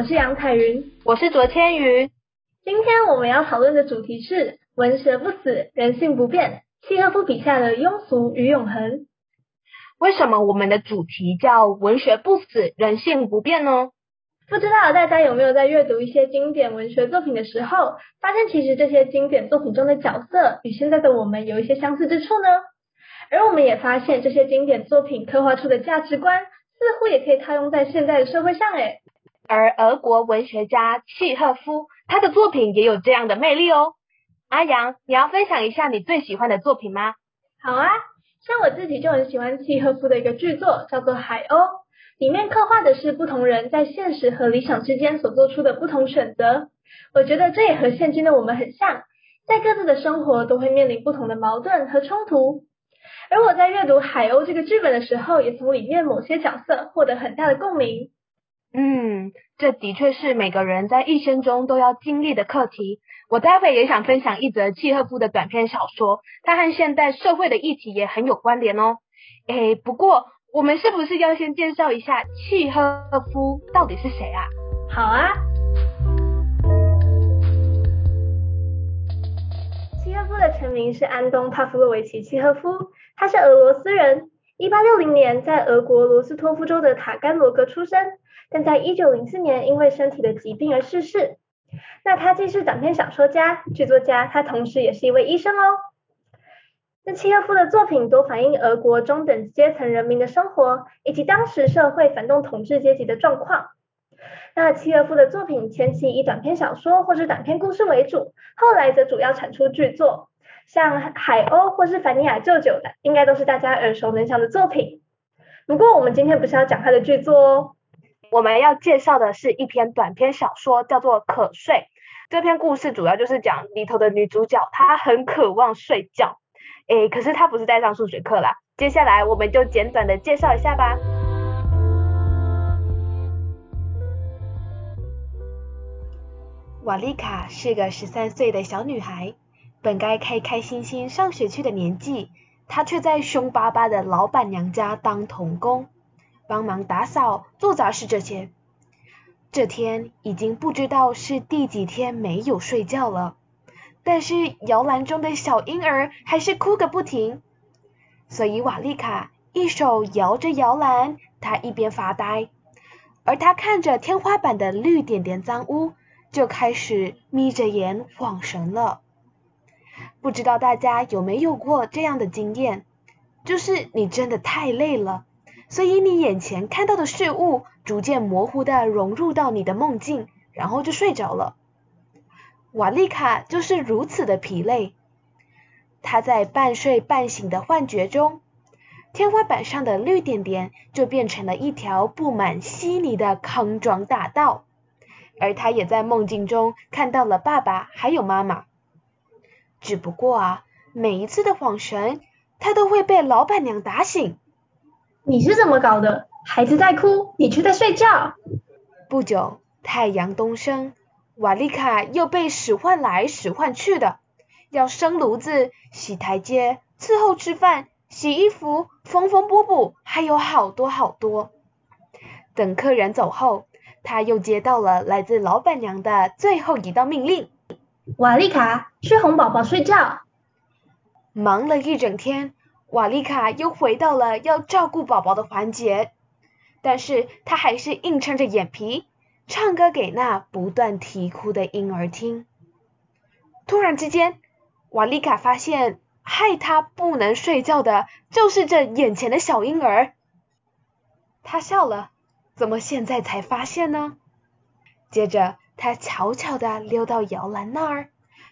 我是杨彩云，我是卓千云。今天我们要讨论的主题是文学不死，人性不变，契诃夫笔下的庸俗与永恒。为什么我们的主题叫文学不死，人性不变呢？不知道大家有没有在阅读一些经典文学作品的时候，发现其实这些经典作品中的角色与现在的我们有一些相似之处呢？而我们也发现这些经典作品刻画出的价值观，似乎也可以套用在现在的社会上诶。而俄国文学家契诃夫，他的作品也有这样的魅力哦。阿阳，你要分享一下你最喜欢的作品吗？好啊，像我自己就很喜欢契诃夫的一个剧作，叫做《海鸥》，里面刻画的是不同人在现实和理想之间所做出的不同选择。我觉得这也和现今的我们很像，在各自的生活都会面临不同的矛盾和冲突。而我在阅读《海鸥》这个剧本的时候，也从里面某些角色获得很大的共鸣。嗯，这的确是每个人在一生中都要经历的课题。我待会也想分享一则契诃夫的短篇小说，它和现代社会的议题也很有关联哦。诶，不过我们是不是要先介绍一下契诃夫到底是谁啊？好啊。契诃夫的全名是安东·帕夫洛维奇·契诃夫，他是俄罗斯人。一八六零年在俄国罗斯托夫州的塔甘罗格出生，但在一九零四年因为身体的疾病而逝世。那他既是短篇小说家、剧作家，他同时也是一位医生哦。那契诃夫的作品多反映俄国中等阶层人民的生活，以及当时社会反动统治阶级的状况。那契诃夫的作品前期以短篇小说或是短篇故事为主，后来则主要产出剧作，像《海鸥》或是《凡尼亚舅舅》的，应该都是大家耳熟能详的作品。不过我们今天不是要讲他的剧作哦。我们要介绍的是一篇短篇小说，叫做《可睡》。这篇故事主要就是讲里头的女主角，她很渴望睡觉，诶，可是她不是在上数学课啦。接下来我们就简短的介绍一下吧。瓦丽卡是个十三岁的小女孩，本该开开心心上学去的年纪，他却在凶巴巴的老板娘家当童工。帮忙打扫、做杂事这些。这天已经不知道是第几天没有睡觉了，但是摇篮中的小婴儿还是哭个不停。所以瓦丽卡一手摇着摇篮，她一边发呆，而她看着天花板的绿点点脏污，就开始眯着眼晃神了。不知道大家有没有过这样的经验，就是你真的太累了。所以你眼前看到的事物逐渐模糊地融入到你的梦境，然后就睡着了。瓦丽卡就是如此的疲累，她在半睡半醒的幻觉中，天花板上的绿点点就变成了一条布满稀泥的康庄大道，而她也在梦境中看到了爸爸还有妈妈。只不过啊，每一次的晃神，他都会被老板娘打醒。你是怎么搞的？孩子在哭，你却在睡觉。不久，太阳东升，瓦丽卡又被使唤来使唤去的，要生炉子、洗台阶、伺候吃饭、洗衣服、缝缝补补，还有好多好多。等客人走后，他又接到了来自老板娘的最后一道命令：瓦丽卡，去哄宝宝睡觉。忙了一整天。瓦丽卡又回到了要照顾宝宝的环节，但是她还是硬撑着眼皮，唱歌给那不断啼哭的婴儿听。突然之间，瓦丽卡发现害她不能睡觉的就是这眼前的小婴儿。她笑了，怎么现在才发现呢？接着，他悄悄地溜到摇篮那儿，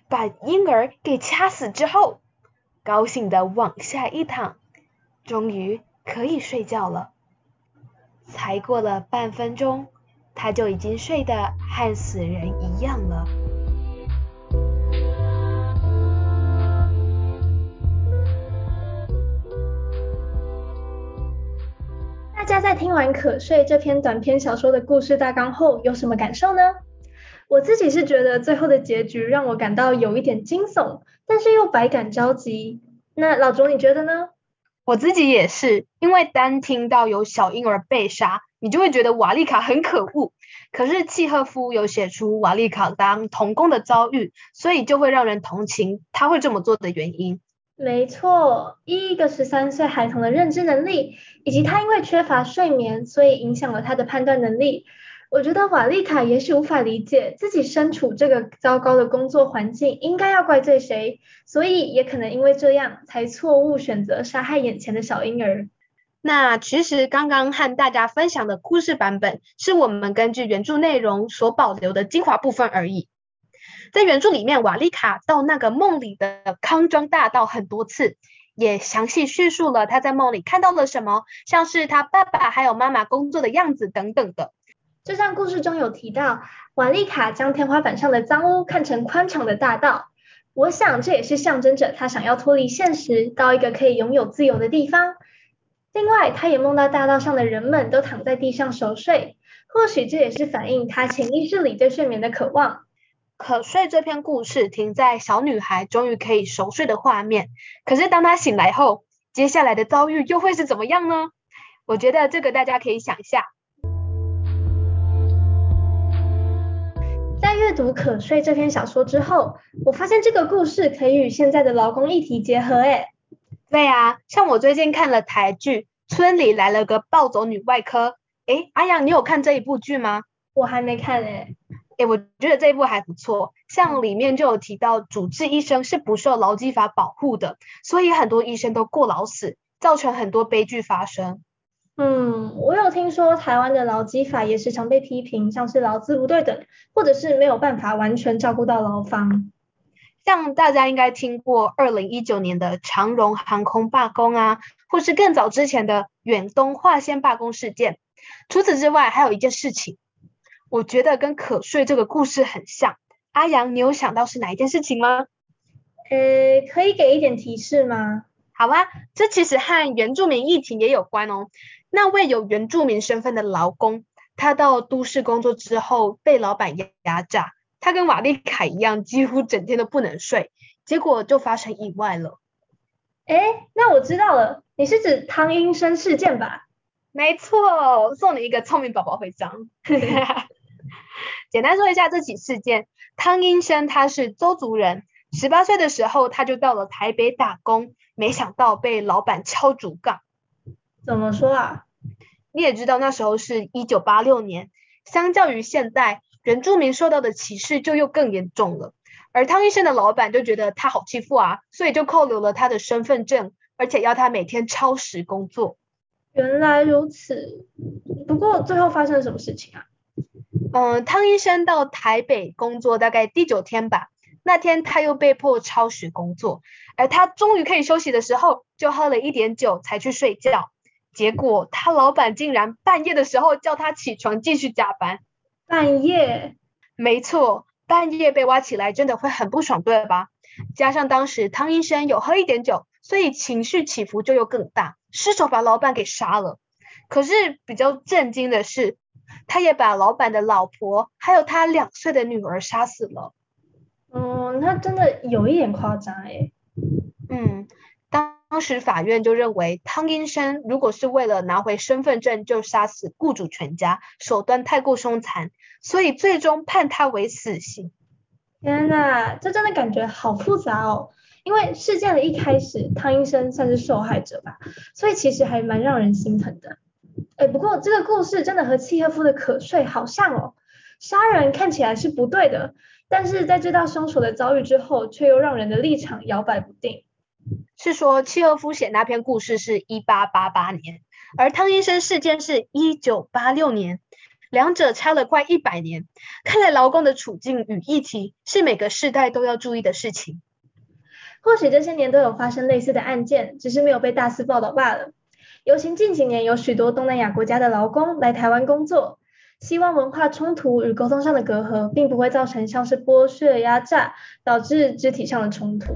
把婴儿给掐死之后。高兴地往下一躺，终于可以睡觉了。才过了半分钟，他就已经睡得和死人一样了。大家在听完《可睡》这篇短篇小说的故事大纲后，有什么感受呢？我自己是觉得最后的结局让我感到有一点惊悚，但是又百感交集。那老卓你觉得呢？我自己也是，因为单听到有小婴儿被杀，你就会觉得瓦利卡很可恶。可是契诃夫有写出瓦利卡当童工的遭遇，所以就会让人同情他会这么做的原因。没错，一个十三岁孩童的认知能力，以及他因为缺乏睡眠，所以影响了他的判断能力。我觉得瓦丽卡也许无法理解自己身处这个糟糕的工作环境，应该要怪罪谁，所以也可能因为这样才错误选择杀害眼前的小婴儿。那其实刚刚和大家分享的故事版本，是我们根据原著内容所保留的精华部分而已。在原著里面，瓦丽卡到那个梦里的康庄大道很多次，也详细叙述了她在梦里看到了什么，像是她爸爸还有妈妈工作的样子等等的。就像故事中有提到，瓦丽卡将天花板上的脏污看成宽敞的大道，我想这也是象征着她想要脱离现实，到一个可以拥有自由的地方。另外，她也梦到大道上的人们都躺在地上熟睡，或许这也是反映她潜意识里对睡眠的渴望。可睡这篇故事停在小女孩终于可以熟睡的画面，可是当她醒来后，接下来的遭遇又会是怎么样呢？我觉得这个大家可以想一下。阅读《可睡》这篇小说之后，我发现这个故事可以与现在的劳工议题结合。诶，对啊，像我最近看了台剧《村里来了个暴走女外科》，诶，阿阳，你有看这一部剧吗？我还没看诶。诶，我觉得这一部还不错，像里面就有提到主治医生是不受劳基法保护的，所以很多医生都过劳死，造成很多悲剧发生。嗯，我有听说台湾的劳基法也时常被批评，像是劳资不对等，或者是没有办法完全照顾到劳方。像大家应该听过二零一九年的长荣航空罢工啊，或是更早之前的远东化纤罢工事件。除此之外，还有一件事情。我觉得跟可睡这个故事很像，阿阳，你有想到是哪一件事情吗？呃，可以给一点提示吗？好吧，这其实和原住民议题也有关哦。那位有原住民身份的劳工，他到都市工作之后被老板压压榨，他跟瓦丽卡一样，几乎整天都不能睡，结果就发生意外了。诶，那我知道了，你是指汤英生事件吧？没错，送你一个聪明宝宝徽章。简单说一下这起事件，汤英生他是邹族人，十八岁的时候他就到了台北打工，没想到被老板敲竹杠。怎么说啊？你也知道那时候是一九八六年，相较于现在，原住民受到的歧视就又更严重了。而汤医生的老板就觉得他好欺负啊，所以就扣留了他的身份证，而且要他每天超时工作。原来如此，不过最后发生了什么事情啊？嗯，汤医生到台北工作大概第九天吧，那天他又被迫超时工作，而他终于可以休息的时候，就喝了一点酒才去睡觉，结果他老板竟然半夜的时候叫他起床继续加班。半夜？没错，半夜被挖起来真的会很不爽，对吧？加上当时汤医生有喝一点酒，所以情绪起伏就又更大，失手把老板给杀了。可是比较震惊的是，他也把老板的老婆，还有他两岁的女儿杀死了。嗯，那真的有一点夸张诶。嗯，当时法院就认为汤英生如果是为了拿回身份证就杀死雇主全家，手段太过凶残，所以最终判他为死刑。天哪，这真的感觉好复杂哦。因为事件的一开始，汤英生算是受害者吧，所以其实还蛮让人心疼的。哎，不过这个故事真的和契诃夫的可睡好像哦。杀人看起来是不对的，但是在知道凶手的遭遇之后，却又让人的立场摇摆不定。是说契诃夫写那篇故事是一八八八年，而汤医生事件是一九八六年，两者差了快一百年。看来劳工的处境与议题是每个世代都要注意的事情。或许这些年都有发生类似的案件，只是没有被大肆报道罢了。尤其近几年有许多东南亚国家的劳工来台湾工作，希望文化冲突与沟通上的隔阂，并不会造成像是剥削、压榨，导致肢体上的冲突。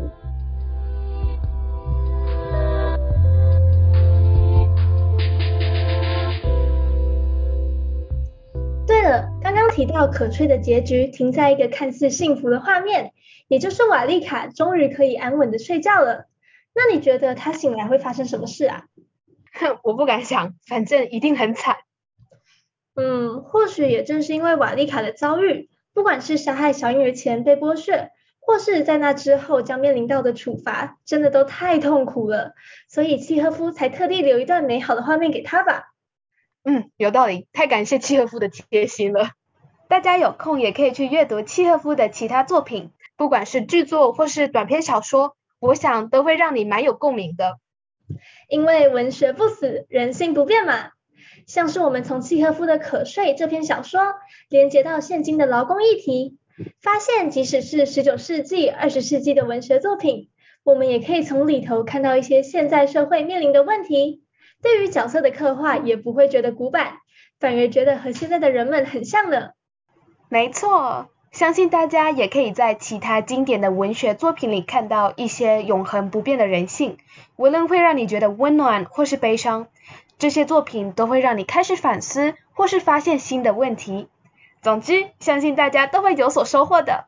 刚刚提到可吹的结局停在一个看似幸福的画面，也就是瓦丽卡终于可以安稳的睡觉了。那你觉得她醒来会发生什么事啊？哼，我不敢想，反正一定很惨。嗯，或许也正是因为瓦丽卡的遭遇，不管是杀害小婴儿前被剥削，或是在那之后将面临到的处罚，真的都太痛苦了，所以契诃夫才特地留一段美好的画面给他吧。嗯，有道理，太感谢契诃夫的贴心了。大家有空也可以去阅读契诃夫的其他作品，不管是剧作或是短篇小说，我想都会让你蛮有共鸣的。因为文学不死，人性不变嘛。像是我们从契诃夫的《可睡》这篇小说，连接到现今的劳工议题。发现，即使是十九世纪、二十世纪的文学作品，我们也可以从里头看到一些现在社会面临的问题。对于角色的刻画，也不会觉得古板，反而觉得和现在的人们很像呢。没错，相信大家也可以在其他经典的文学作品里看到一些永恒不变的人性，无论会让你觉得温暖或是悲伤，这些作品都会让你开始反思或是发现新的问题。总之，相信大家都会有所收获的。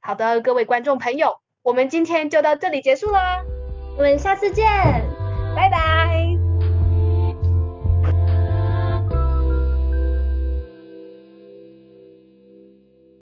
好的，各位观众朋友，我们今天就到这里结束啦，我们下次见。